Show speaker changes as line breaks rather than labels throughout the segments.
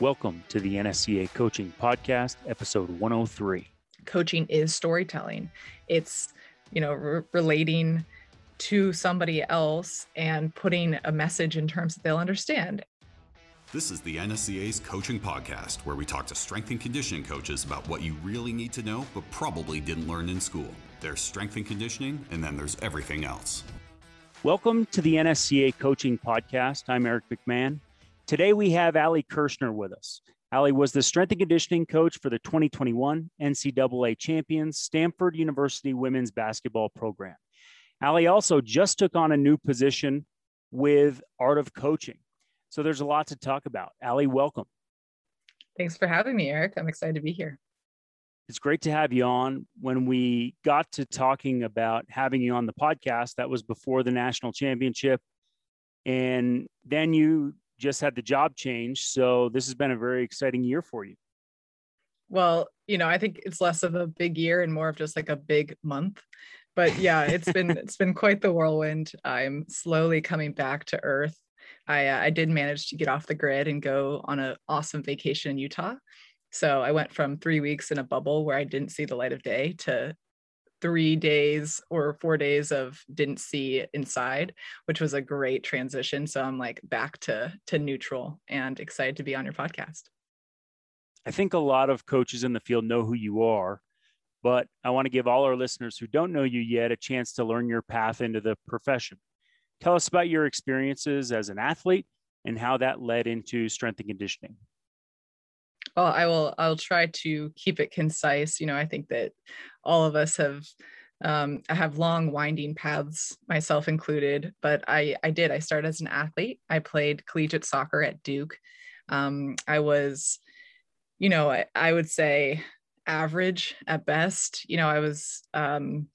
Welcome to the NSCA Coaching Podcast, episode 103.
Coaching is storytelling. It's, you know, re- relating to somebody else and putting a message in terms that they'll understand.
This is the NSCA's Coaching Podcast, where we talk to strength and conditioning coaches about what you really need to know, but probably didn't learn in school. There's strength and conditioning, and then there's everything else.
Welcome to the NSCA Coaching Podcast. I'm Eric McMahon. Today we have Ali Kershner with us. Ali was the strength and conditioning coach for the 2021 NCAA champions Stanford University women's basketball program. Ali also just took on a new position with Art of Coaching. So there's a lot to talk about. Ali, welcome.
Thanks for having me, Eric. I'm excited to be here.
It's great to have you on. When we got to talking about having you on the podcast, that was before the national championship. And then you just had the job change. So this has been a very exciting year for you.
Well, you know, I think it's less of a big year and more of just like a big month. But yeah, it's been it's been quite the whirlwind. I'm slowly coming back to earth I, uh, I did manage to get off the grid and go on an awesome vacation in Utah. So I went from three weeks in a bubble where I didn't see the light of day to three days or four days of didn't see inside, which was a great transition. So I'm like back to to neutral and excited to be on your podcast.
I think a lot of coaches in the field know who you are, but I want to give all our listeners who don't know you yet a chance to learn your path into the profession. Tell us about your experiences as an athlete and how that led into strength and conditioning.
Well, I will. I'll try to keep it concise. You know, I think that all of us have um, I have long winding paths, myself included. But I I did. I started as an athlete. I played collegiate soccer at Duke. Um, I was, you know, I, I, would say average at best. You know, I was um,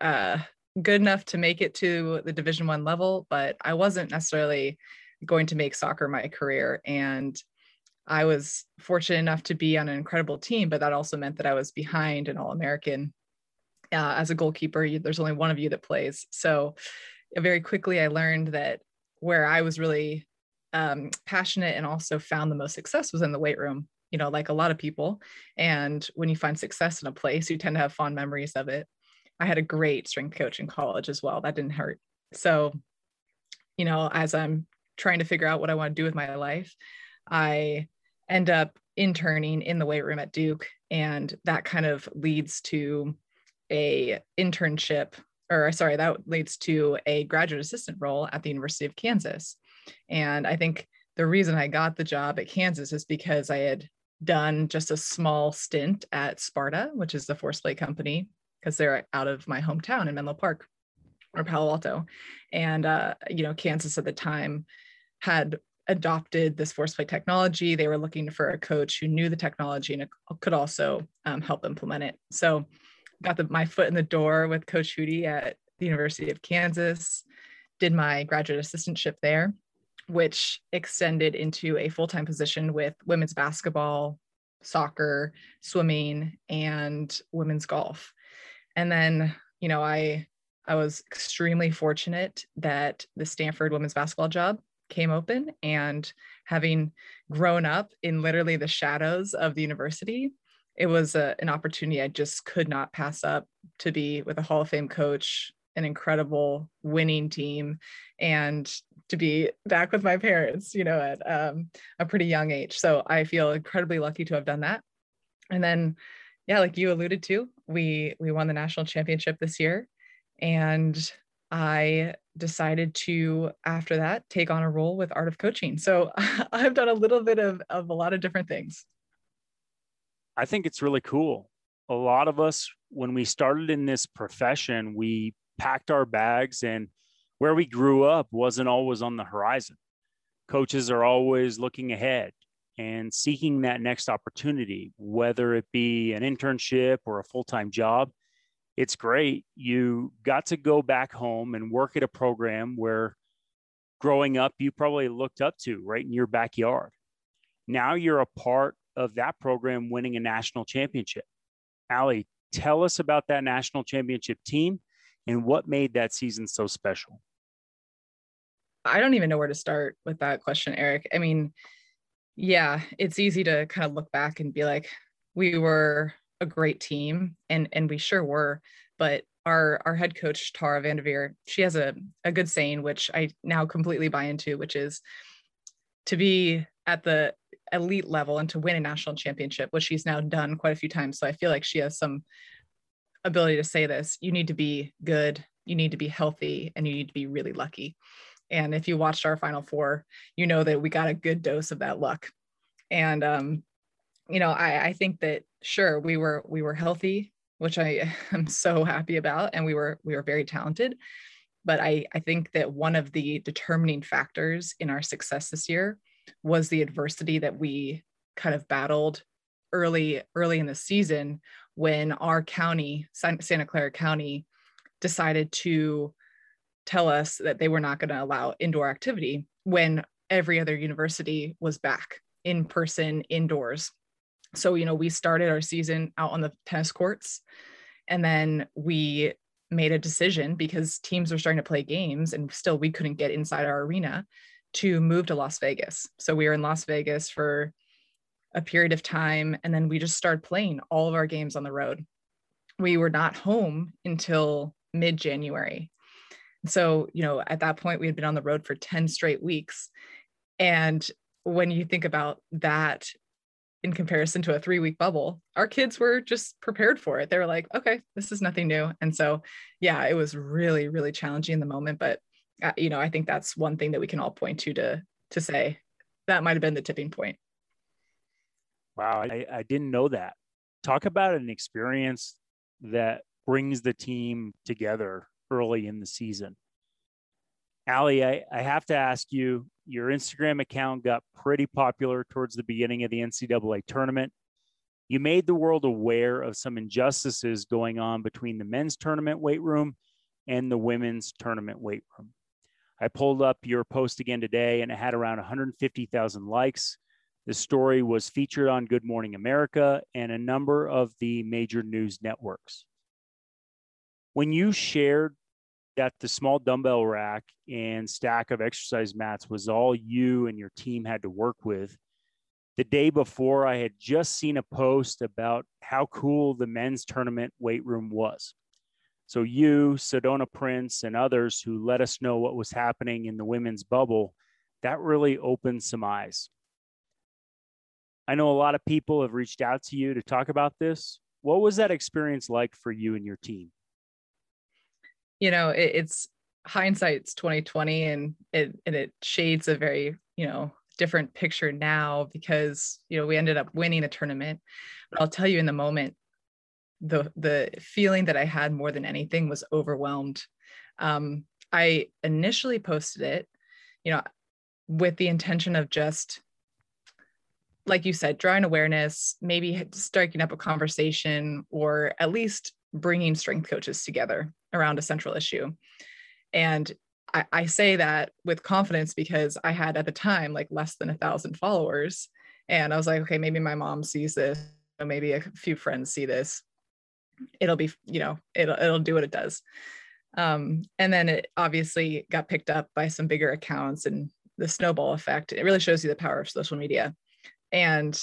uh, good enough to make it to the division one level but i wasn't necessarily going to make soccer my career and i was fortunate enough to be on an incredible team but that also meant that i was behind an all-american uh, as a goalkeeper there's only one of you that plays so very quickly i learned that where i was really um, passionate and also found the most success was in the weight room you know like a lot of people and when you find success in a place you tend to have fond memories of it I had a great strength coach in college as well. That didn't hurt. So, you know, as I'm trying to figure out what I want to do with my life, I end up interning in the weight room at Duke. And that kind of leads to a internship, or sorry, that leads to a graduate assistant role at the University of Kansas. And I think the reason I got the job at Kansas is because I had done just a small stint at Sparta, which is the force plate company because they're out of my hometown in Menlo Park or Palo Alto. And, uh, you know, Kansas at the time had adopted this force plate technology. They were looking for a coach who knew the technology and could also um, help implement it. So got the, my foot in the door with Coach Hudy at the University of Kansas, did my graduate assistantship there, which extended into a full-time position with women's basketball, soccer, swimming, and women's golf and then you know i i was extremely fortunate that the stanford women's basketball job came open and having grown up in literally the shadows of the university it was a, an opportunity i just could not pass up to be with a hall of fame coach an incredible winning team and to be back with my parents you know at um, a pretty young age. So i feel incredibly lucky to have done that. And then yeah, like you alluded to, we we won the national championship this year, and I decided to after that take on a role with Art of Coaching. So I've done a little bit of of a lot of different things.
I think it's really cool. A lot of us, when we started in this profession, we packed our bags and where we grew up wasn't always on the horizon. Coaches are always looking ahead and seeking that next opportunity, whether it be an internship or a full time job, it's great. You got to go back home and work at a program where growing up you probably looked up to right in your backyard. Now you're a part of that program winning a national championship. Ali, tell us about that national championship team and what made that season so special.
I don't even know where to start with that question, Eric. I mean, Yeah, it's easy to kind of look back and be like, we were a great team, and and we sure were. But our our head coach Tara Vanderveer, she has a a good saying which I now completely buy into, which is to be at the elite level and to win a national championship, which she's now done quite a few times. So I feel like she has some ability to say this. You need to be good, you need to be healthy, and you need to be really lucky. And if you watched our final four, you know that we got a good dose of that luck. And um, you know, I, I think that sure we were we were healthy, which I am so happy about, and we were we were very talented. But I, I think that one of the determining factors in our success this year was the adversity that we kind of battled early early in the season when our county santa clara county decided to tell us that they were not going to allow indoor activity when every other university was back in person indoors so you know we started our season out on the tennis courts and then we made a decision because teams were starting to play games and still we couldn't get inside our arena to move to Las Vegas. So we were in Las Vegas for a period of time and then we just started playing all of our games on the road. We were not home until mid January. So, you know, at that point we had been on the road for 10 straight weeks. And when you think about that in comparison to a three week bubble, our kids were just prepared for it. They were like, okay, this is nothing new. And so, yeah, it was really, really challenging in the moment, but uh, you know, I think that's one thing that we can all point to to to say that might have been the tipping point.
Wow, I, I didn't know that. Talk about an experience that brings the team together early in the season. Ali, I, I have to ask you, your Instagram account got pretty popular towards the beginning of the NCAA tournament. You made the world aware of some injustices going on between the men's tournament weight room and the women's tournament weight room. I pulled up your post again today and it had around 150,000 likes. The story was featured on Good Morning America and a number of the major news networks. When you shared that the small dumbbell rack and stack of exercise mats was all you and your team had to work with, the day before, I had just seen a post about how cool the men's tournament weight room was. So you, Sedona Prince, and others who let us know what was happening in the women's bubble, that really opened some eyes. I know a lot of people have reached out to you to talk about this. What was that experience like for you and your team?
You know, it, it's hindsight's 2020 and it and it shades a very, you know, different picture now because, you know, we ended up winning a tournament. But I'll tell you in the moment, the the feeling that I had more than anything was overwhelmed. Um, I initially posted it, you know, with the intention of just, like you said, drawing awareness, maybe striking up a conversation, or at least bringing strength coaches together around a central issue. And I, I say that with confidence because I had at the time like less than a thousand followers, and I was like, okay, maybe my mom sees this, maybe a few friends see this. It'll be you know it'll it'll do what it does. Um, and then it obviously got picked up by some bigger accounts and the snowball effect. It really shows you the power of social media. And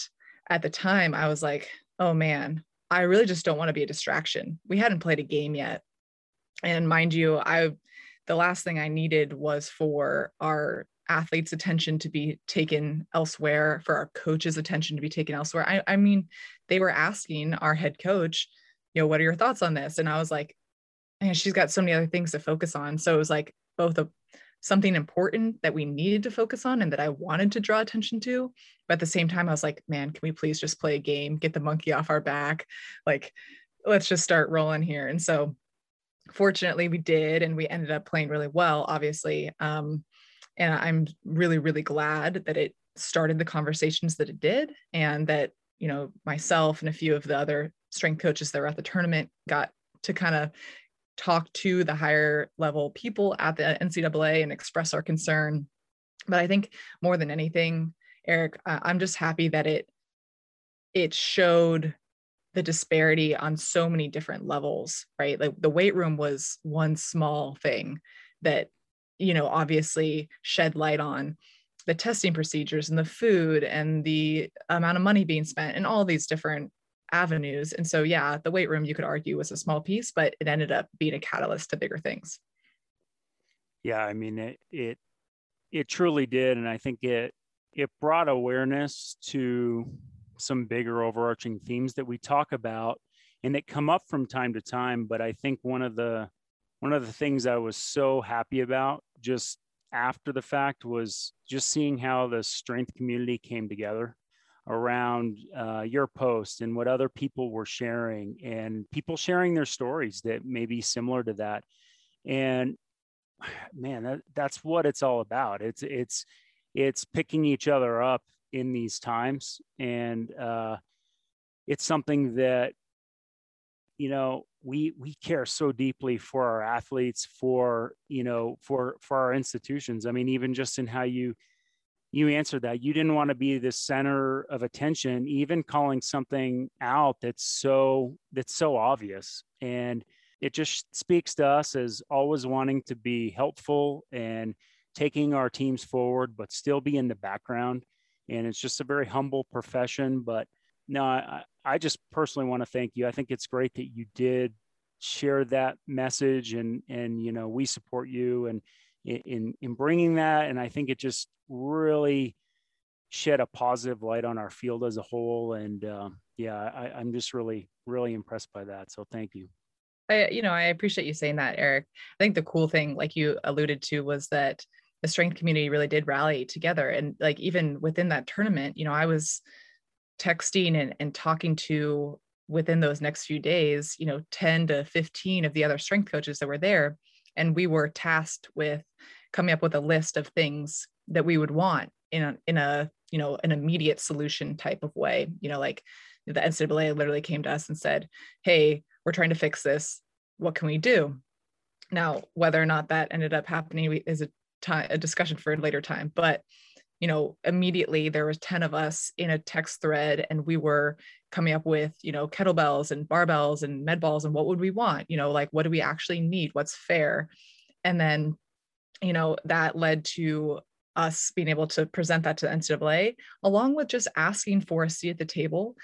at the time i was like oh man i really just don't want to be a distraction. We hadn't played a game yet and mind you i the last thing i needed was for our athletes attention to be taken elsewhere for our coaches attention to be taken elsewhere I, I mean they were asking our head coach you know, what are your thoughts on this? And I was like, and she's got so many other things to focus on. So it was like both a something important that we needed to focus on and that I wanted to draw attention to. But at the same time, I was like, man, can we please just play a game, get the monkey off our back? Like, let's just start rolling here. And so fortunately we did, and we ended up playing really well, obviously. Um, and I'm really, really glad that it started the conversations that it did and that, you know, myself and a few of the other strength coaches that were at the tournament got to kind of talk to the higher level people at the NCAA and express our concern. But I think more than anything, Eric, I'm just happy that it it showed the disparity on so many different levels, right? Like the weight room was one small thing that, you know, obviously shed light on the testing procedures and the food and the amount of money being spent and all these different avenues. And so, yeah, the weight room you could argue was a small piece, but it ended up being a catalyst to bigger things.
Yeah, I mean it it it truly did, and I think it it brought awareness to some bigger overarching themes that we talk about and that come up from time to time. But I think one of the one of the things I was so happy about just after the fact was just seeing how the strength community came together around uh, your post and what other people were sharing and people sharing their stories that may be similar to that and man that, that's what it's all about it's it's it's picking each other up in these times. And uh, it's something that you know we we care so deeply for our athletes for you know for for our institutions. I mean even just in how you you answered that you didn't want to be the center of attention even calling something out that's so that's so obvious. And it just speaks to us as always wanting to be helpful and taking our teams forward but still be in the background and it's just a very humble profession but no i, I just personally want to thank you i think it's great that you did share that message and and you know we support you and in in bringing that and i think it just really shed a positive light on our field as a whole and um, yeah I, i'm just really really impressed by that so thank you
I, you know, I appreciate you saying that, Eric. I think the cool thing, like you alluded to, was that the strength community really did rally together. And like even within that tournament, you know, I was texting and, and talking to within those next few days, you know, 10 to 15 of the other strength coaches that were there. And we were tasked with coming up with a list of things that we would want in a, in a, you know, an immediate solution type of way, you know, like the NCAA literally came to us and said, Hey, we're trying to fix this. What can we do? Now, whether or not that ended up happening is a time, a discussion for a later time, but you know immediately there was 10 of us in a text thread and we were coming up with you know kettlebells and barbells and med balls and what would we want? You know like what do we actually need? What's fair? And then you know that led to us being able to present that to the ncaa along with just asking for a seat at the table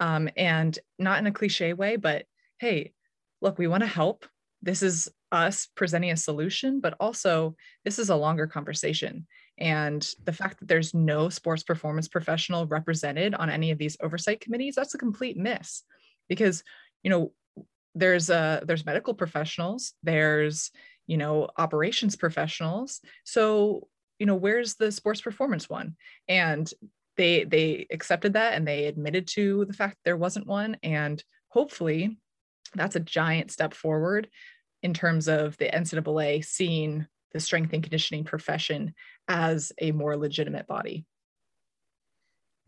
um, and not in a cliche way but hey look we want to help this is us presenting a solution but also this is a longer conversation and the fact that there's no sports performance professional represented on any of these oversight committees, that's a complete miss because, you know, there's uh there's medical professionals, there's, you know, operations professionals. So, you know, where's the sports performance one? And they they accepted that and they admitted to the fact there wasn't one. And hopefully that's a giant step forward in terms of the NCAA seeing the strength and conditioning profession as a more legitimate body.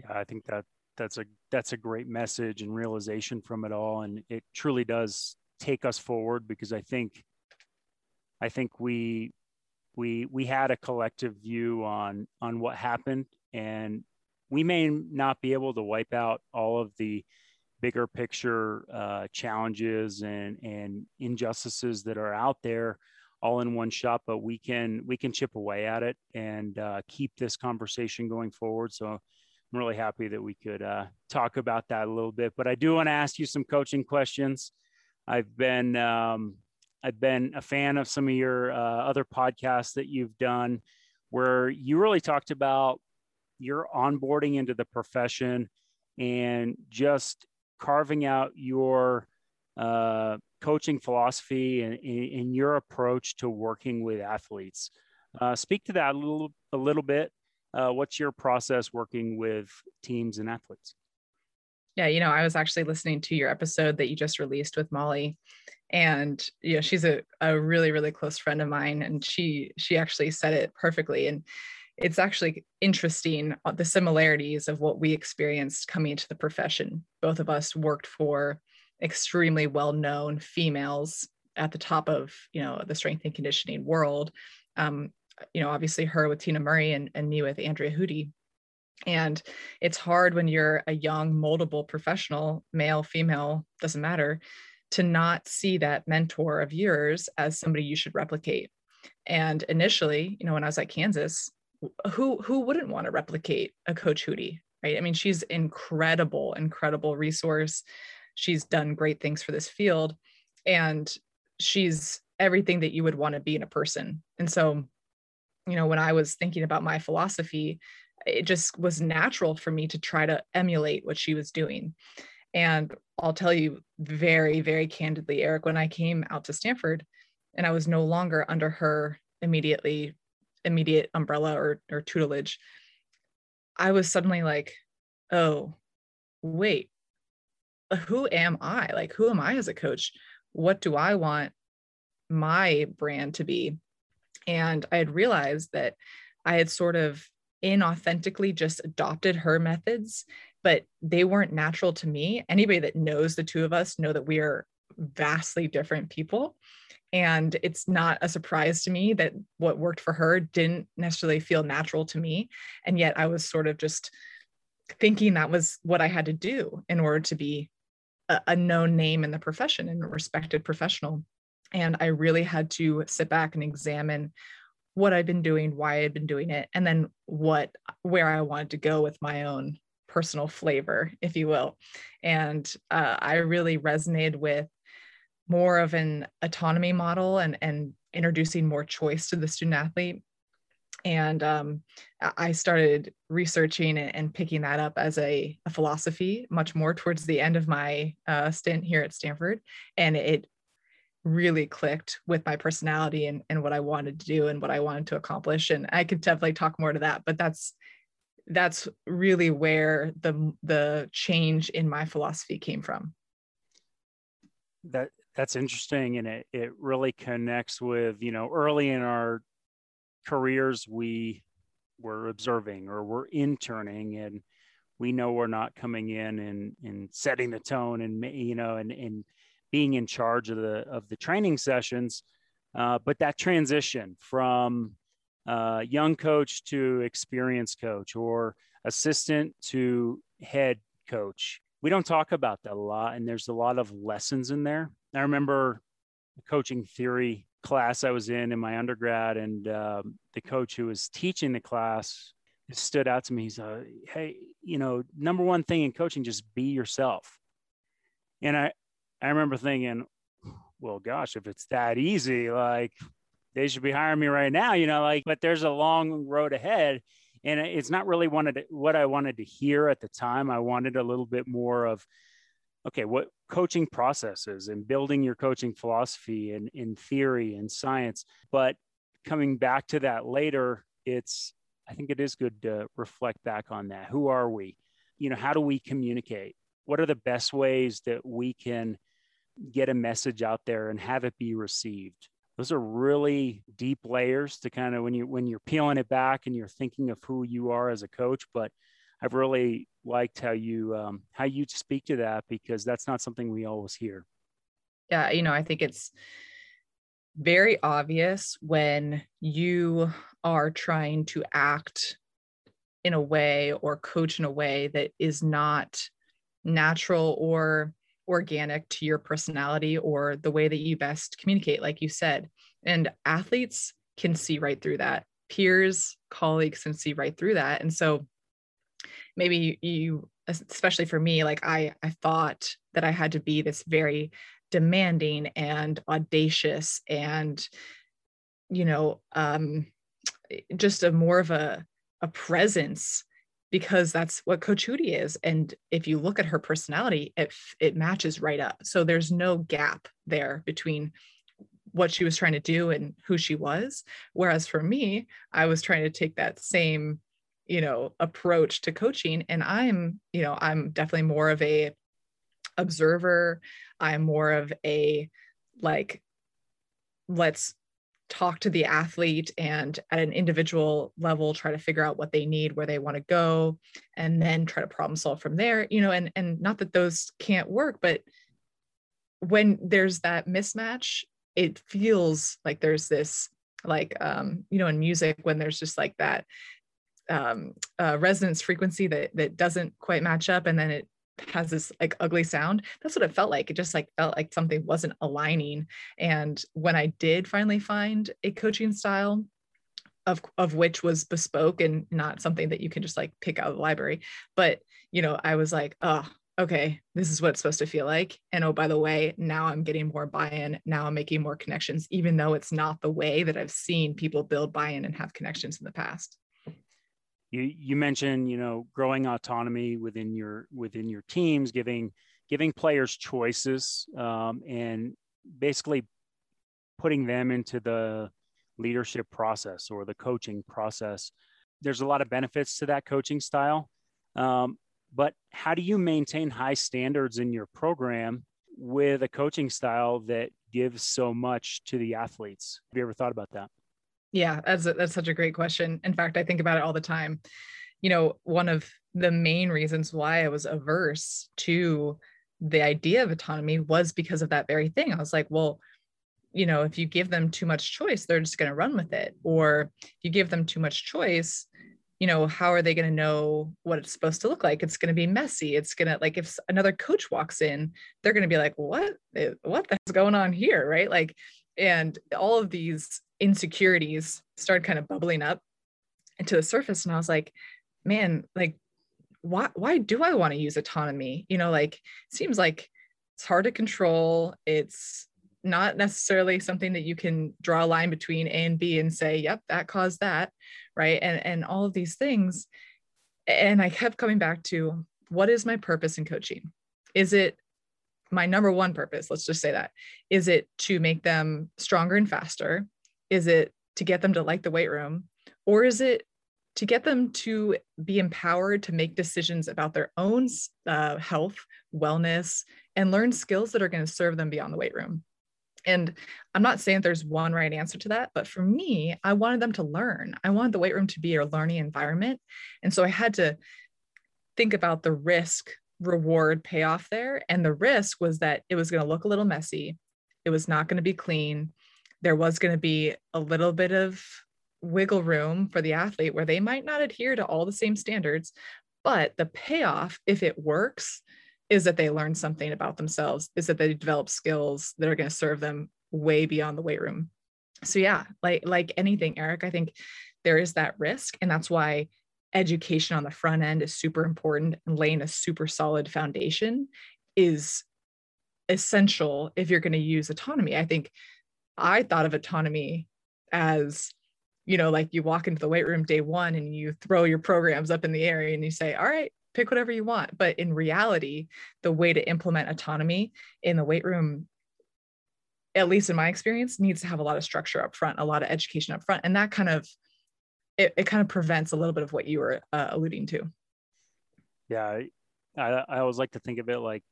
Yeah, I think that that's a that's a great message and realization from it all, and it truly does take us forward because I think I think we we we had a collective view on on what happened, and we may not be able to wipe out all of the bigger picture uh, challenges and and injustices that are out there all in one shot, but we can we can chip away at it and uh, keep this conversation going forward. So I'm really happy that we could uh, talk about that a little bit. But I do want to ask you some coaching questions. I've been um, I've been a fan of some of your uh, other podcasts that you've done, where you really talked about your onboarding into the profession and just carving out your uh, coaching philosophy and, your approach to working with athletes. Uh, speak to that a little, a little bit. Uh, what's your process working with teams and athletes?
Yeah, you know, I was actually listening to your episode that you just released with Molly, and you know, she's a, a really, really close friend of mine, and she she actually said it perfectly. And it's actually interesting uh, the similarities of what we experienced coming into the profession. Both of us worked for extremely well-known females at the top of you know the strength and conditioning world um, you know obviously her with tina murray and, and me with andrea Hudy. and it's hard when you're a young moldable professional male female doesn't matter to not see that mentor of yours as somebody you should replicate and initially you know when i was at kansas who who wouldn't want to replicate a coach Hudy right? I mean she's incredible incredible resource. She's done great things for this field and she's everything that you would want to be in a person. And so you know when i was thinking about my philosophy it just was natural for me to try to emulate what she was doing. And i'll tell you very very candidly eric when i came out to stanford and i was no longer under her immediately immediate umbrella or, or tutelage i was suddenly like oh wait who am i? Like who am i as a coach? What do i want my brand to be? And i had realized that i had sort of inauthentically just adopted her methods but they weren't natural to me. Anybody that knows the two of us know that we are vastly different people and it's not a surprise to me that what worked for her didn't necessarily feel natural to me. And yet I was sort of just thinking that was what I had to do in order to be a, a known name in the profession and a respected professional. And I really had to sit back and examine what I'd been doing, why I'd been doing it, and then what where I wanted to go with my own personal flavor, if you will. And uh, I really resonated with more of an autonomy model and and introducing more choice to the student athlete. And um, i started researching and picking that up as a, a philosophy much more towards the end of my uh, stint here at stanford. And it really clicked with my personality and, and what i wanted to do and what i wanted to accomplish. And i could definitely talk more to that but that's that's really where the the change in my philosophy came from.
That that's interesting and it, it really connects with you know early in our careers we were observing or we're interning and we know we're not coming in and, and setting the tone and you know and, and being in charge of the of the training sessions uh, but that transition from uh, young coach to experienced coach or assistant to head coach we don't talk about that a lot and there's a lot of lessons in there I remember the coaching theory class I was in in my undergrad, and um, the coach who was teaching the class stood out to me. He's like, "Hey, you know, number one thing in coaching, just be yourself." And I, I remember thinking, well, gosh, if it's that easy, like they should be hiring me right now, you know, like, but there's a long road ahead. And it's not really wanted what I wanted to hear at the time. I wanted a little bit more of, okay, what coaching processes and building your coaching philosophy and in theory and science. But coming back to that later, it's I think it is good to reflect back on that. Who are we? You know, how do we communicate? What are the best ways that we can get a message out there and have it be received? Those are really deep layers to kind of when you when you're peeling it back and you're thinking of who you are as a coach, but I've really liked how you um, how you speak to that because that's not something we always hear.
Yeah, you know, I think it's very obvious when you are trying to act in a way or coach in a way that is not natural or organic to your personality or the way that you best communicate like you said. And athletes can see right through that. Peers colleagues can see right through that. And so maybe you especially for me like i i thought that i had to be this very demanding and audacious and you know um just a more of a a presence because that's what coach Hudy is and if you look at her personality it it matches right up. So there's no gap there between what she was trying to do and who she was. Whereas for me i was trying to take that same you know approach to coaching and i'm you know i'm definitely more of a observer. I'm more of a like let's talk to the athlete and at an individual level try to figure out what they need where they want to go and then try to problem solve from there you know and and not that those can't work but when there's that mismatch it feels like there's this like um you know in music when there's just like that um, uh, resonance frequency that that doesn't quite match up, and then it has this like ugly sound. That's what it felt like. It just like felt like something wasn't aligning. And when I did finally find a coaching style of of which was bespoke and not something that you can just like pick out of the library but you know i was like oh okay this is what it's supposed to feel like and oh by the way now i'm getting more buy-in now i'm making more connections even though it's not the way that i've seen people build buy-in and have connections in the past
you you mentioned you know growing autonomy within your within your teams giving giving players choices um, and basically putting them into the leadership process or the coaching process. There's a lot of benefits to that coaching style. Um, but how do you maintain high standards in your program with a coaching style that gives so much to the athletes? Have you ever thought about that?
Yeah, that's a, that's such a great question. In fact, I think about it all the time. You know, one of the main reasons why I was averse to the idea of autonomy was because of that very thing. I was like, well, you know, if you give them too much choice, they're just going to run with it. Or if you give them too much choice, you know, how are they going to know what it's supposed to look like? It's going to be messy. It's going to like if another coach walks in, they're going to be like, what, what the going on here? Right. Like, and all of these insecurities started kind of bubbling up into the surface. And I was like, man, like, why, why do I want to use autonomy? You know, like, seems like it's hard to control. It's not necessarily something that you can draw a line between A and B and say, yep, that caused that, right? And and all of these things. And I kept coming back to what is my purpose in coaching? Is it my number one purpose? Let's just say that. Is it to make them stronger and faster? Is it to get them to like the weight room? Or is it to get them to be empowered to make decisions about their own uh, health, wellness, and learn skills that are going to serve them beyond the weight room? And I'm not saying there's one right answer to that, but for me, I wanted them to learn. I wanted the weight room to be a learning environment. And so I had to think about the risk reward payoff there. And the risk was that it was going to look a little messy, it was not going to be clean. There was going to be a little bit of wiggle room for the athlete where they might not adhere to all the same standards, but the payoff, if it works, is that they learn something about themselves, is that they develop skills that are going to serve them way beyond the weight room. So yeah, like like anything, Eric, I think there is that risk. And that's why education on the front end is super important and laying a super solid foundation is essential if you're going to use autonomy. I think I thought of autonomy as you know, like you walk into the weight room day one and you throw your programs up in the air and you say, all right, pick whatever you want. But in reality, the way to implement autonomy in the weight room, at least in my experience, needs to have a lot of structure up front, a lot of education up front. And that kind of it, it kind of prevents a little bit of what you were uh, alluding to.
Yeah, I, I always like to think of it like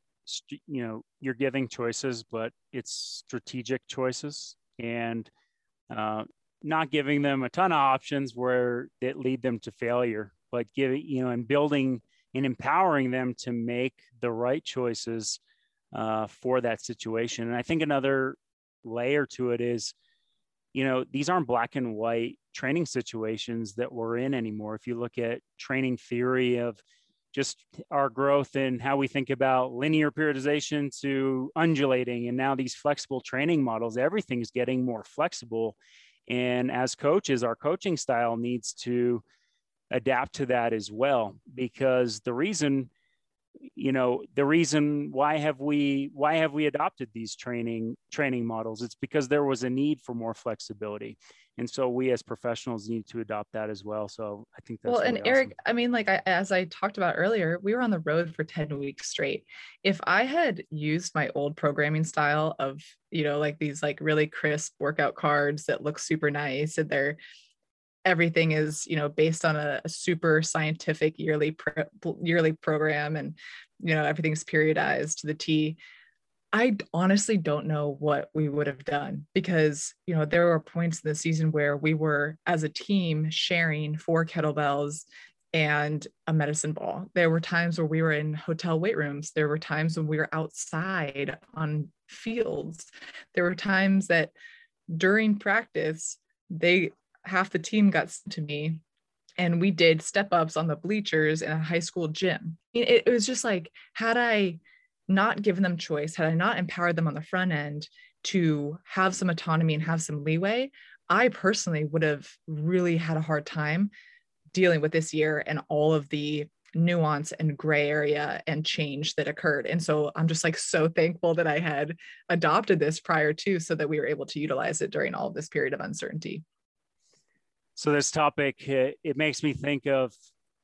you know you're giving choices, but it's strategic choices and uh, not giving them a ton of options where that lead them to failure, but giving you know and building and empowering them to make the right choices uh, for that situation. And I think another layer to it is, you know, these aren't black and white training situations that we're in anymore. If you look at training theory of just our growth and how we think about linear periodization to undulating and now these flexible training models, everything's getting more flexible. And as coaches, our coaching style needs to adapt to that as well because the reason you know the reason why have we why have we adopted these training training models it's because there was a need for more flexibility and so we as professionals need to adopt that as well so i think that's
well
really
and eric i mean like I, as i talked about earlier we were on the road for 10 weeks straight. If i had used my old programming style of you know like these like really crisp workout cards that look super nice and they're everything is you know based on a, a super scientific yearly pro, yearly program and you know everything's periodized to the t i honestly don't know what we would have done because you know there were points in the season where we were as a team sharing four kettlebells and a medicine ball. There were times where we were in hotel weight rooms. There were times when we were outside on fields. There were times that during practice they half the team got to me and we did step ups on the bleachers in a high school gym. It, it, was just like, had I not given them choice, had I not empowered them on the front end to have some autonomy and have some leeway, I personally would have really had a hard time dealing with this year and all of the nuance and gray area and change that occurred. And so I'm just like so thankful that I had adopted this prior to so that we were able to utilize it during all of this period of uncertainty.
So this topic it, it makes me think of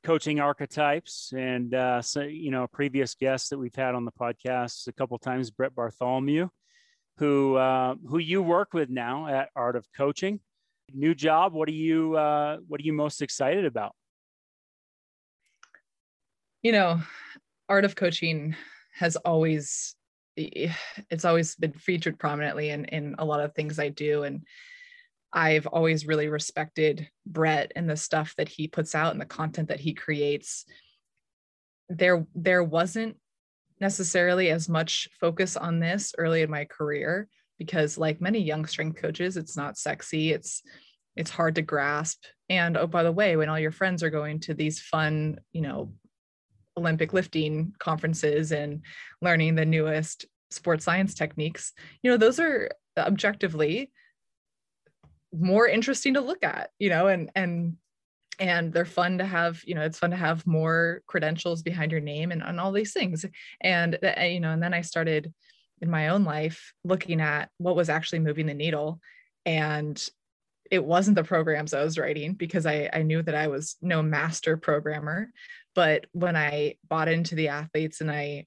coaching archetypes. And uh, so you know previous guest that we've had on the podcast a couple times brett bartholomew who uh, who you work with now at art of coaching. New job. What are you uh, what are you most excited about?
You know art of coaching has always it's always been featured prominently in in a lot of things i do. And I've always really respected Brett and the stuff that he puts out and the content that he creates. There, there wasn't necessarily as much focus on this early in my career because, like many young strength coaches, it's not sexy. It's it's hard to grasp. And oh, by the way, when all your friends are going to these fun, you know, Olympic lifting conferences and learning the newest sports science techniques, you know, those are objectively more interesting to look at you know and and and they're fun to have you know it's fun to have more credentials behind your name and, on all these things. And uh, you know and then i started in my own life looking at what was actually moving the needle. And it wasn't the programs i was writing because i, I knew that i was no master programmer. But when i bought into the athletes and i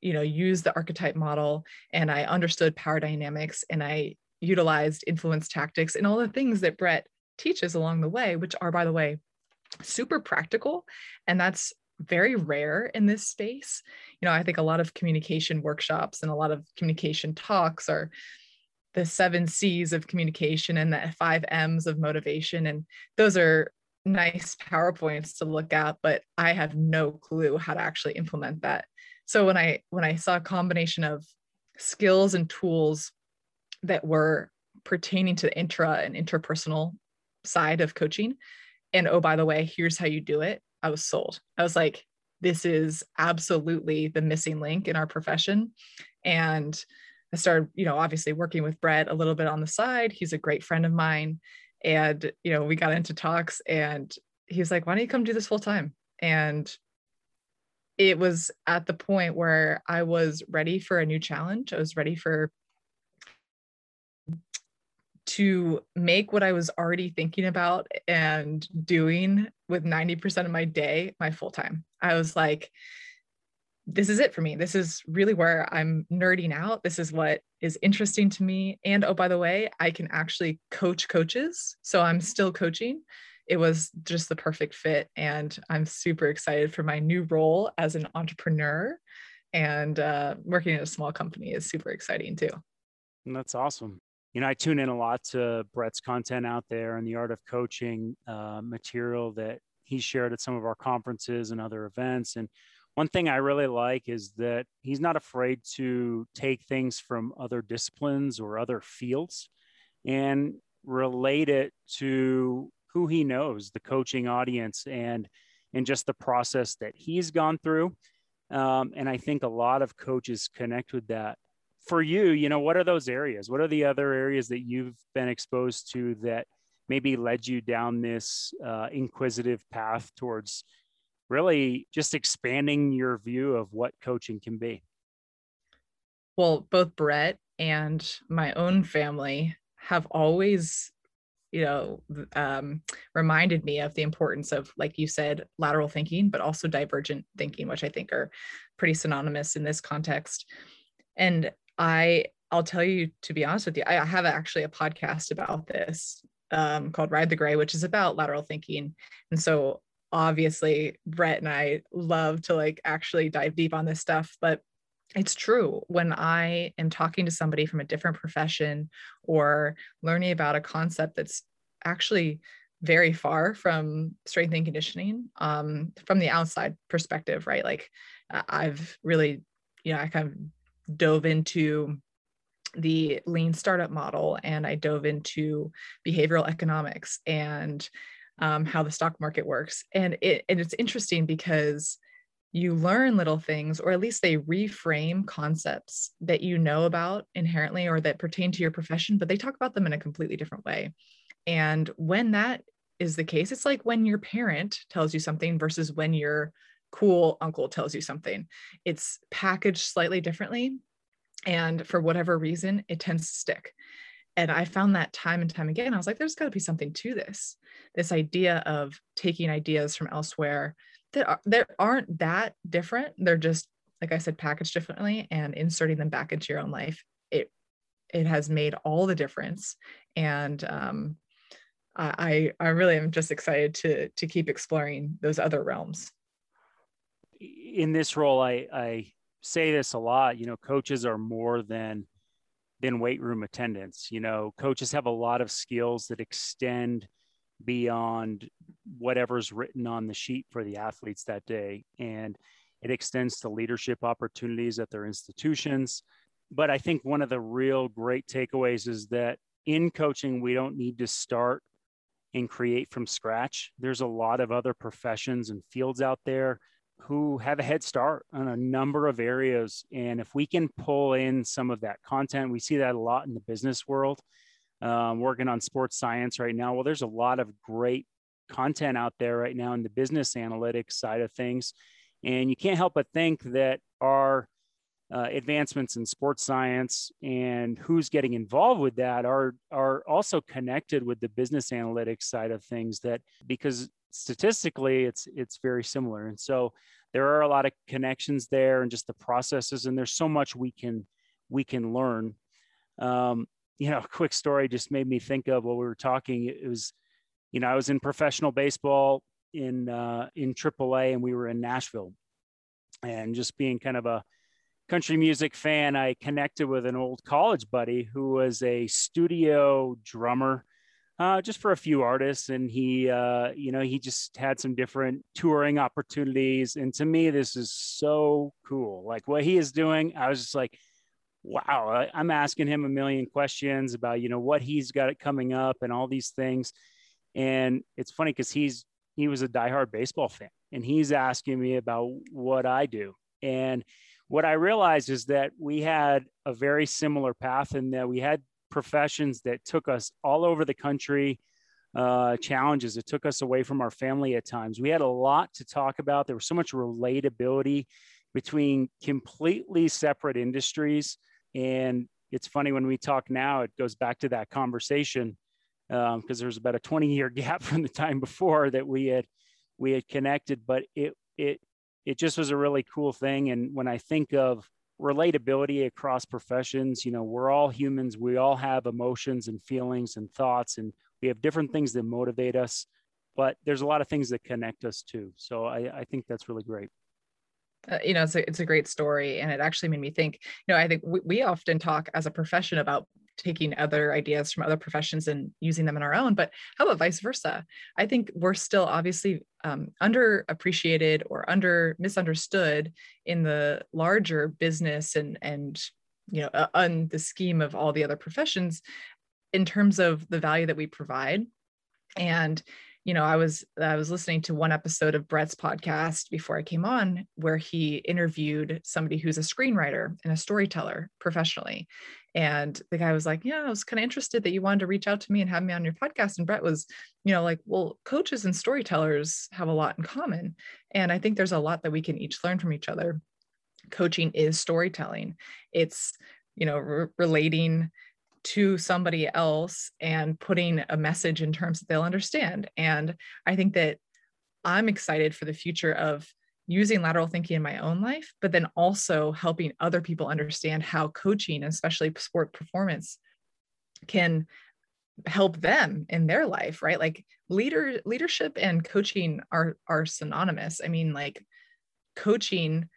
you know used the archetype model and i understood power dynamics and i utilized influence tactics and all the things that Brett teaches along the way, which are, by the way, super practical. And that's very rare in this space. You know, I think a lot of communication workshops and a lot of communication talks are the seven C's of communication and the five M's of motivation. And those are nice PowerPoints to look at, but I have no clue how to actually implement that. So when I when I saw a combination of skills and tools that were pertaining to the intra and interpersonal side of coaching. And oh, by the way, here's how you do it. I was sold. I was like, this is absolutely the missing link in our profession. And I started, you know, obviously working with Brett a little bit on the side. He's a great friend of mine. And, you know, we got into talks and he's like, why don't you come do this full time? And it was at the point where I was ready for a new challenge. I was ready for to make what I was already thinking about and doing with 90% of my day my full time. I was like, this is it for me. This is really where I'm nerding out. This is what is interesting to me. And oh, by the way, I can actually coach coaches. So I'm still coaching. It was just the perfect fit. And I'm super excited for my new role as an entrepreneur. And uh, working at a small company is super exciting too.
that's awesome you know, I tune in a lot to Brett's content out there and the art of coaching uh, material that he shared at some of our conferences and other events. And one thing I really like is that he's not afraid to take things from other disciplines or other fields and relate it to who he knows, the coaching audience, and and just the process that he's gone through. Um, and I think a lot of coaches connect with that for you, you know, what are those areas? What are the other areas that you've been exposed to that maybe led you down this uh, inquisitive path towards really just expanding your view of what coaching can be?
Well, both Brett and my own family have always you know um, reminded me of the importance of like you said lateral thinking but also divergent thinking which i think are pretty synonymous in this context and I I'll tell you to be honest with you, I have actually a podcast about this um, called Ride the Gray, which is about lateral thinking. And so obviously Brett and I love to like actually dive deep on this stuff, but it's true when I am talking to somebody from a different profession or learning about a concept that's actually very far from strength and conditioning um, from the outside perspective, right? Like I've really, you know, I kind of dove into the lean startup model and I dove into behavioral economics and um, how the stock market works. And it and it's interesting because you learn little things, or at least they reframe concepts that you know about inherently or that pertain to your profession, but they talk about them in a completely different way. And when that is the case, it's like when your parent tells you something versus when your cool uncle tells you something. It's packaged slightly differently. And for whatever reason, it tends to stick. And I found that time and time again. I was like, there's got to be something to this. This idea of taking ideas from elsewhere that are, that aren't that different. They're just, like I said, packaged differently and inserting them back into your own life. It it has made all the difference. And um, I I really am just excited to to keep exploring those other realms.
In this role, I I say this a lot. You know, coaches are more than than weight room attendants. You know, coaches have a lot of skills that extend beyond whatever's written on the sheet for the athletes that day, and it extends to leadership opportunities at their institutions. But I think one of the real great takeaways is that in coaching, we don't need to start and create from scratch. There's a lot of other professions and fields out there who have a head start on a number of areas. And if we can pull in some of that content, we see that a lot in the business world. Um, working on sports science right now. Well, there's a lot of great content out there right now in the business analytics side of things. And you can't help but think that our uh, advancements in sports science and who's getting involved with that are are also connected with the business analytics side of things that because statistically it's it's very similar. And so there are a lot of connections there and just the processes and there's so much we can we can learn. Um, you know a quick story just made me think of while we were talking it was you know i was in professional baseball in uh, in aaa and we were in nashville. And just being kind of a country music fan, I connected with an old college buddy who was a studio drummer. Uh, just for a few artists, and he, uh, you know, he just had some different touring opportunities. And to me, this is so cool. Like what he is doing, I was just like, wow. I'm asking him a million questions about, you know, what he's got it coming up and all these things. And it's funny because he's he was a diehard baseball fan, and he's asking me about what I do. And what I realized is that we had a very similar path in that we had professions that took us all over the country, uh, challenges. It took us away from our family at times. We had a lot to talk about. There was so much relatability between completely separate industries. And it's funny when we talk now, it goes back to that conversation because um, was about a 20 year gap from the time before that we had we had connected. But it it it just was a really cool thing. And when I think of relatability across professions, you know, we're all humans. We all have emotions and feelings and thoughts, and we have different things that motivate us. But there's a lot of things that connect us too. So I, I think that's really great.
Uh, you know, it's a, it's a great story. And it actually made me think, you know, I think we, we often talk as a profession about taking other ideas from other professions and using them in our own but how about vice versa? I think we're still obviously um, underappreciated or under misunderstood in the larger business and and you know uh, on the scheme of all the other professions in terms of the value that we provide. And you know i was i was listening to one episode of brett's podcast before i came on where he interviewed somebody who's a screenwriter and a storyteller professionally and the guy was like, Yeah, I was kind of interested that you wanted to reach out to me and have me on your podcast. And Brett was, you know, like, Well, coaches and storytellers have a lot in common. And I think there's a lot that we can each learn from each other. Coaching is storytelling, it's, you know, re- relating to somebody else and putting a message in terms that they'll understand. And I think that I'm excited for the future of using lateral thinking in my own life, but then also helping other people understand how coaching, especially sport performance, can help them in their life, right? Like leader leadership and coaching are are synonymous. I mean, like coaching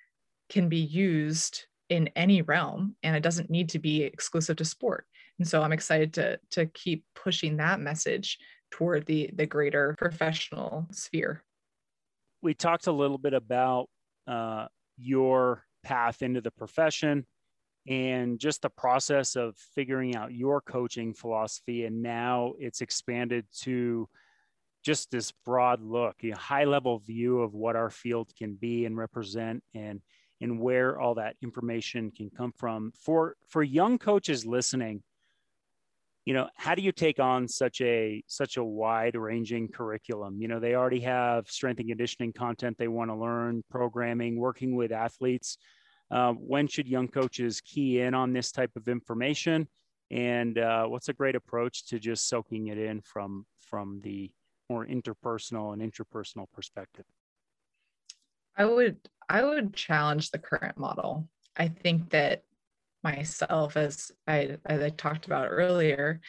can be used in any realm and it doesn't need to be exclusive to sport. And so I'm excited to to keep pushing that message toward the the greater professional sphere
we talked a little bit about uh, your path into the profession and just the process of figuring out your coaching philosophy. And now it's expanded to just this broad look, a high level view of what our field can be and represent and and where all that information can come from. For for young coaches listening, you know how do you take on such a such a wide ranging curriculum? You know they already have strength and conditioning content they want to learn programming working with athletes. Uh, when should young coaches key in on this type of information? And uh, what's a great approach to just soaking it in from from the more interpersonal and intrapersonal perspective?
I would i would challenge the current model. I think that myself as I, as I talked about earlier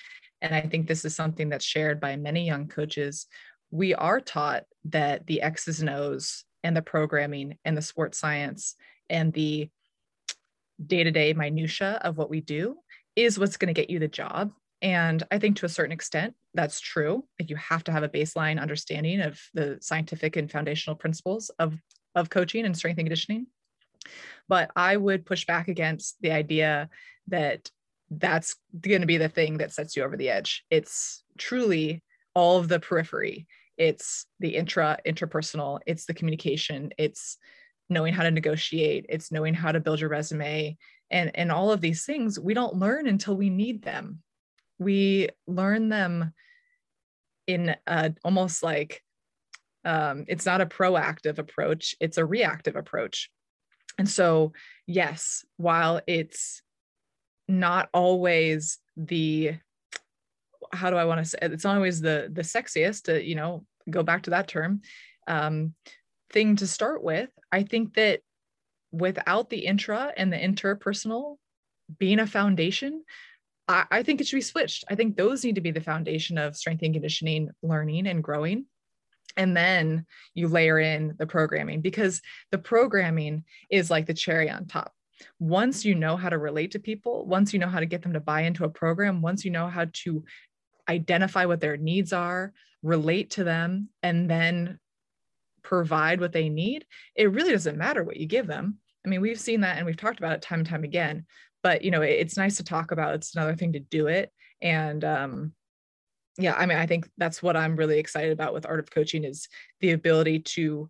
and i think this is something that's shared by many young coaches we are taught that the x's and o's and the programming and the sports science and the day-to-day minutia of what we do is what's going to get you the job. And i think to a certain extent that's true. Like you have to have a baseline understanding of the scientific and foundational principles of of coaching and strength and conditioning but I would push back against the idea that that's going to be the thing that sets you over the edge. It's truly all of the periphery. It's the intra interpersonal, it's the communication, it's knowing how to negotiate, it's knowing how to build your resume and and all of these things we don't learn until we need them. We learn them in a, almost like um, it's not a proactive approach, it's a reactive approach. And so, yes, while it's not always the how do I want to say it's not always the the sexiest to, you know, go back to that term um, thing to start with. I think that without the intra and the interpersonal being a foundation, I, I think it should be switched. I think those need to be the foundation of strength and conditioning, learning and growing and then you layer in the programming because the programming is like the cherry on top. Once you know how to relate to people once you know how to get them to buy into a program once you know how to identify what their needs are relate to them and then provide what they need it really doesn't matter what you give them. I mean we've seen that and we've talked about it time and time again but you know it's nice to talk about it's another thing to do it. And um, yeah, I mean, I think that's what I'm really excited about with Art of Coaching is the ability to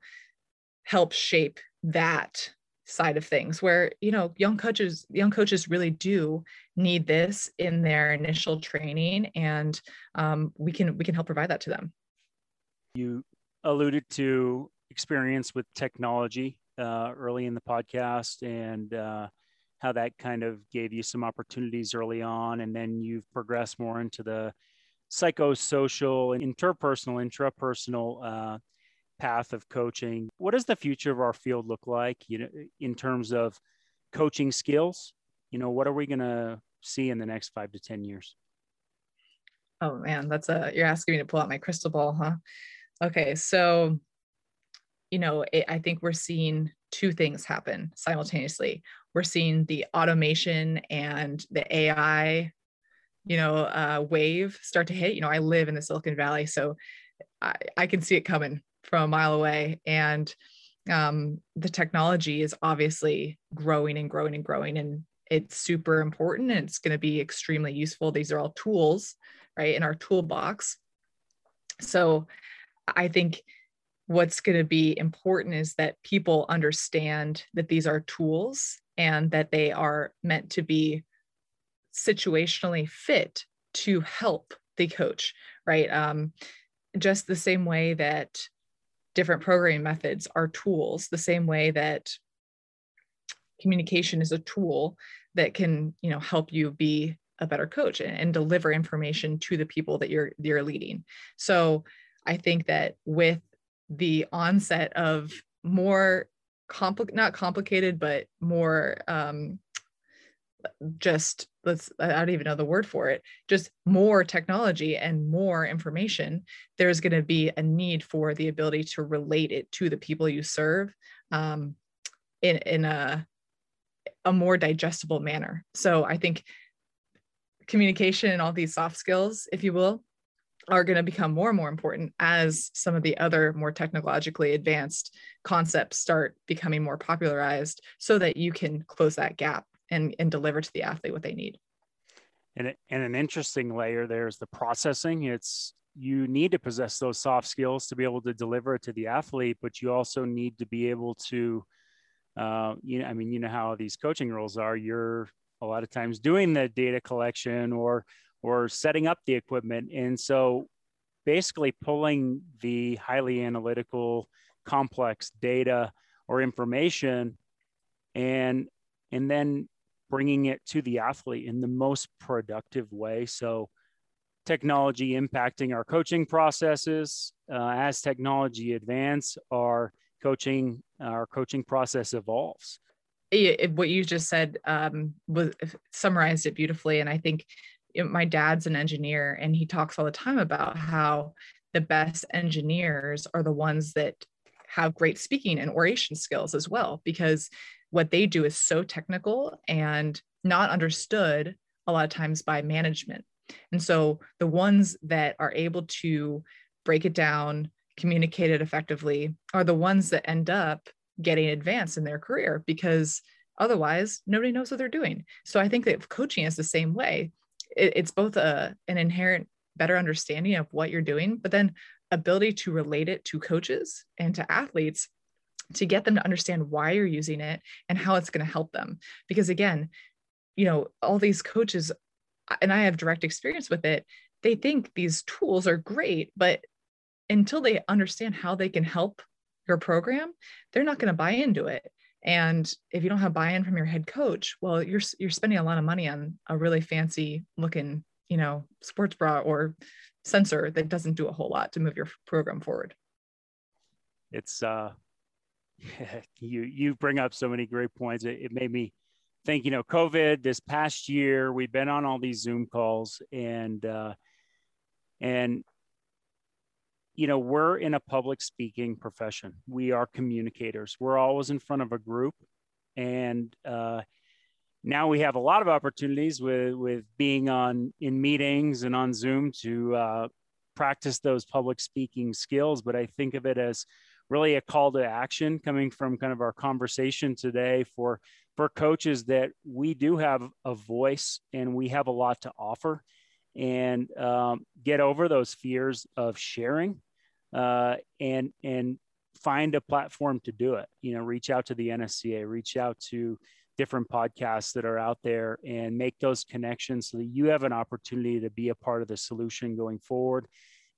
help shape that side of things where you know young coaches young coaches really do need this in their initial training and um, we can we can help provide that to them.
You alluded to experience with technology uh, early in the podcast and uh, how that kind of gave you some opportunities early on and then you've progressed more into the psychosocial, and interpersonal, intrapersonal uh, path of coaching. What does the future of our field look like? You know, in terms of coaching skills. You know, what are we going to see in the next five to ten years?
Oh man, that's a you're asking me to pull out my crystal ball, huh? Okay, so you know, it, I think we're seeing two things happen simultaneously. We're seeing the automation and the AI you know uh, wave start to hit you know i live in the silicon valley so i, I can see it coming from a mile away. And um, the technology is obviously growing and growing and growing and it's super important and it's going to be extremely useful. These are all tools right in our toolbox. So i think what's going to be important is that people understand that these are tools and that they are meant to be situationally fit to help the coach, right? Um, just the same way that different programming methods are tools, the same way that communication is a tool that can, you know, help you be a better coach and, and deliver information to the people that you're you're leading. So I think that with the onset of more compli- not complicated, but more um, just let's i don't even know the word for it just more technology and more information there's going to be a need for the ability to relate it to the people you serve um, in in a a more digestible manner. So i think communication and all these soft skills if you will are going to become more and more important as some of the other more technologically advanced concepts start becoming more popularized so that you can close that gap and, and deliver to the athlete what they need.
And, and an interesting layer there is the processing. It's you need to possess those soft skills to be able to deliver it to the athlete, but you also need to be able to, uh, you know, I mean, you know how these coaching roles are. You're a lot of times doing the data collection or or setting up the equipment. And so basically pulling the highly analytical, complex data or information and and then bringing it to the athlete in the most productive way. So technology impacting our coaching processes. Uh, as technology advance, our coaching our coaching process evolves.
It, what you just said um, was summarized it beautifully, and I think my dad's an engineer, and he talks all the time about how the best engineers are the ones that have great speaking and oration skills as well, because what they do is so technical and not understood a lot of times by management and so the ones that are able to break it down, communicate it effectively, are the ones that end up getting advanced in their career because otherwise nobody knows what they're doing. So I think that coaching is the same way. it's both a, an inherent better understanding of what you're doing, but then ability to relate it to coaches and to athletes to get them to understand why you're using it and how it's going to help them. Because again, you know, all these coaches and I have direct experience with it, they think these tools are great, but until they understand how they can help your program, they're not going to buy into it. And if you don't have buy-in from your head coach, well, you're you're spending a lot of money on a really fancy looking, you know, sports bra or sensor that doesn't do a whole lot to move your program forward.
It's uh you you bring up so many great points. It, it made me think, you know, COVID this past year, we've been on all these Zoom calls and, uh, and, you know, we're in a public speaking profession. We are communicators. We're always in front of a group. And, uh, now we have a lot of opportunities with, with being on in meetings and on Zoom to uh, practice those public speaking skills. But I think of it as really a call to action coming from kind of our conversation today for for coaches that we do have a voice and we have a lot to offer and um, get over those fears of sharing uh, and and find a platform to do it. You know reach out to the nsca reach out to different podcasts that are out there and make those connections so that you have an opportunity to be a part of the solution going forward.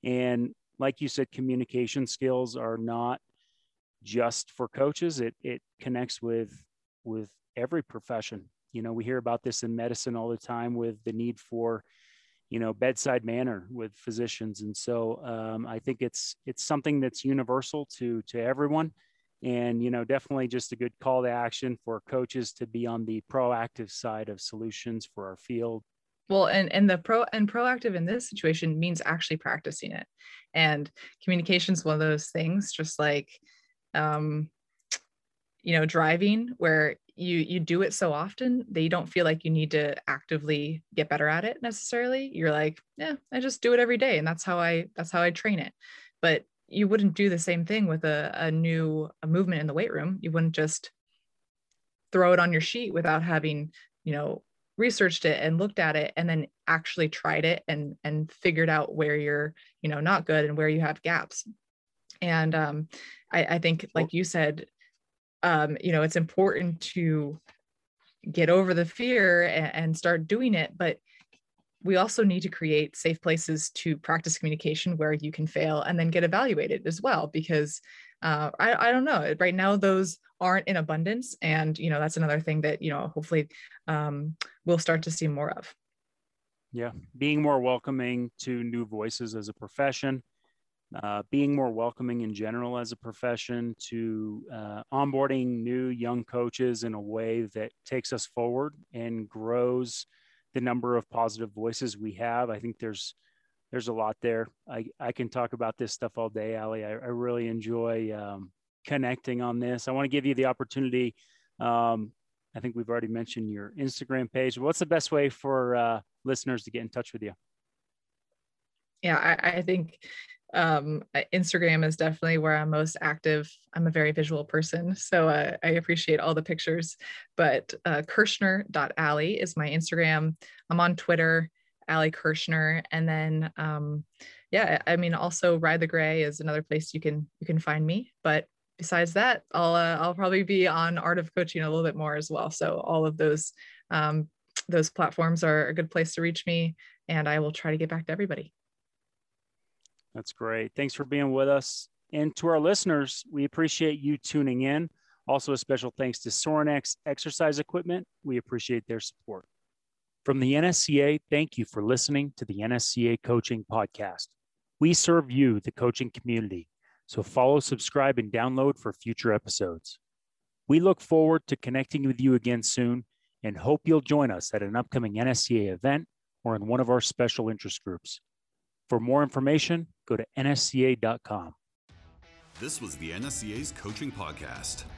And like you said communication skills are not just for coaches it it connects with with every profession. You know, we hear about this in medicine all the time with the need for, you know, bedside manner with physicians, and so um, I think it's it's something that's universal to to everyone, and you know, definitely just a good call to action for coaches to be on the proactive side of solutions for our field.
Well, and and the pro and proactive in this situation means actually practicing it, and communication is one of those things, just like um, you know driving where you you do it so often that you don't feel like you need to actively get better at it necessarily. You're like yeah i just do it every day and that's how i that's how i train it. But you wouldn't do the same thing with a, a new a movement in the weight room. You wouldn't just throw it on your sheet without having you know researched it and looked at it and then actually tried it and and figured out where you're you know not good and where you have gaps and um, I, I think like you said um, you know, it's important to get over the fear and, and start doing it. But we also need to create safe places to practice communication where you can fail and then get evaluated as well because uh, I, I don't know. Right now those aren't in abundance and you know that's another thing that you know hopefully um, we'll start to see more of.
Yeah. Being more welcoming to new voices as a profession uh, being more welcoming in general as a profession to uh, onboarding new young coaches in a way that takes us forward and grows the number of positive voices we have. I think there's there's a lot there. I, I can talk about this stuff all day, Ali. I, I really enjoy um, connecting on this. I want to give you the opportunity. Um, I think we've already mentioned your Instagram page. What's the best way for uh, listeners to get in touch with you?
Yeah, I, I think um, Instagram is definitely where I'm most active. I'm a very visual person, so uh, I appreciate all the pictures. But uh, Kershner.ali is my Instagram. I'm on Twitter, Ali Kershner, and then um, yeah, I mean also Ride the Gray is another place you can you can find me. But besides that, I'll uh, I'll probably be on Art of Coaching a little bit more as well. So all of those um, those platforms are a good place to reach me and I will try to get back to everybody.
That's great. Thanks for being with us. And to our listeners, we appreciate you tuning in. Also, a special thanks to Sorinex Exercise Equipment. We appreciate their support. From the NSCA, thank you for listening to the NSCA Coaching Podcast. We serve you, the coaching community. So follow, subscribe, and download for future episodes. We look forward to connecting with you again soon and hope you'll join us at an upcoming NSCA event or in one of our special interest groups. For more information, go to nsca.com.
This was the NSCA's Coaching Podcast.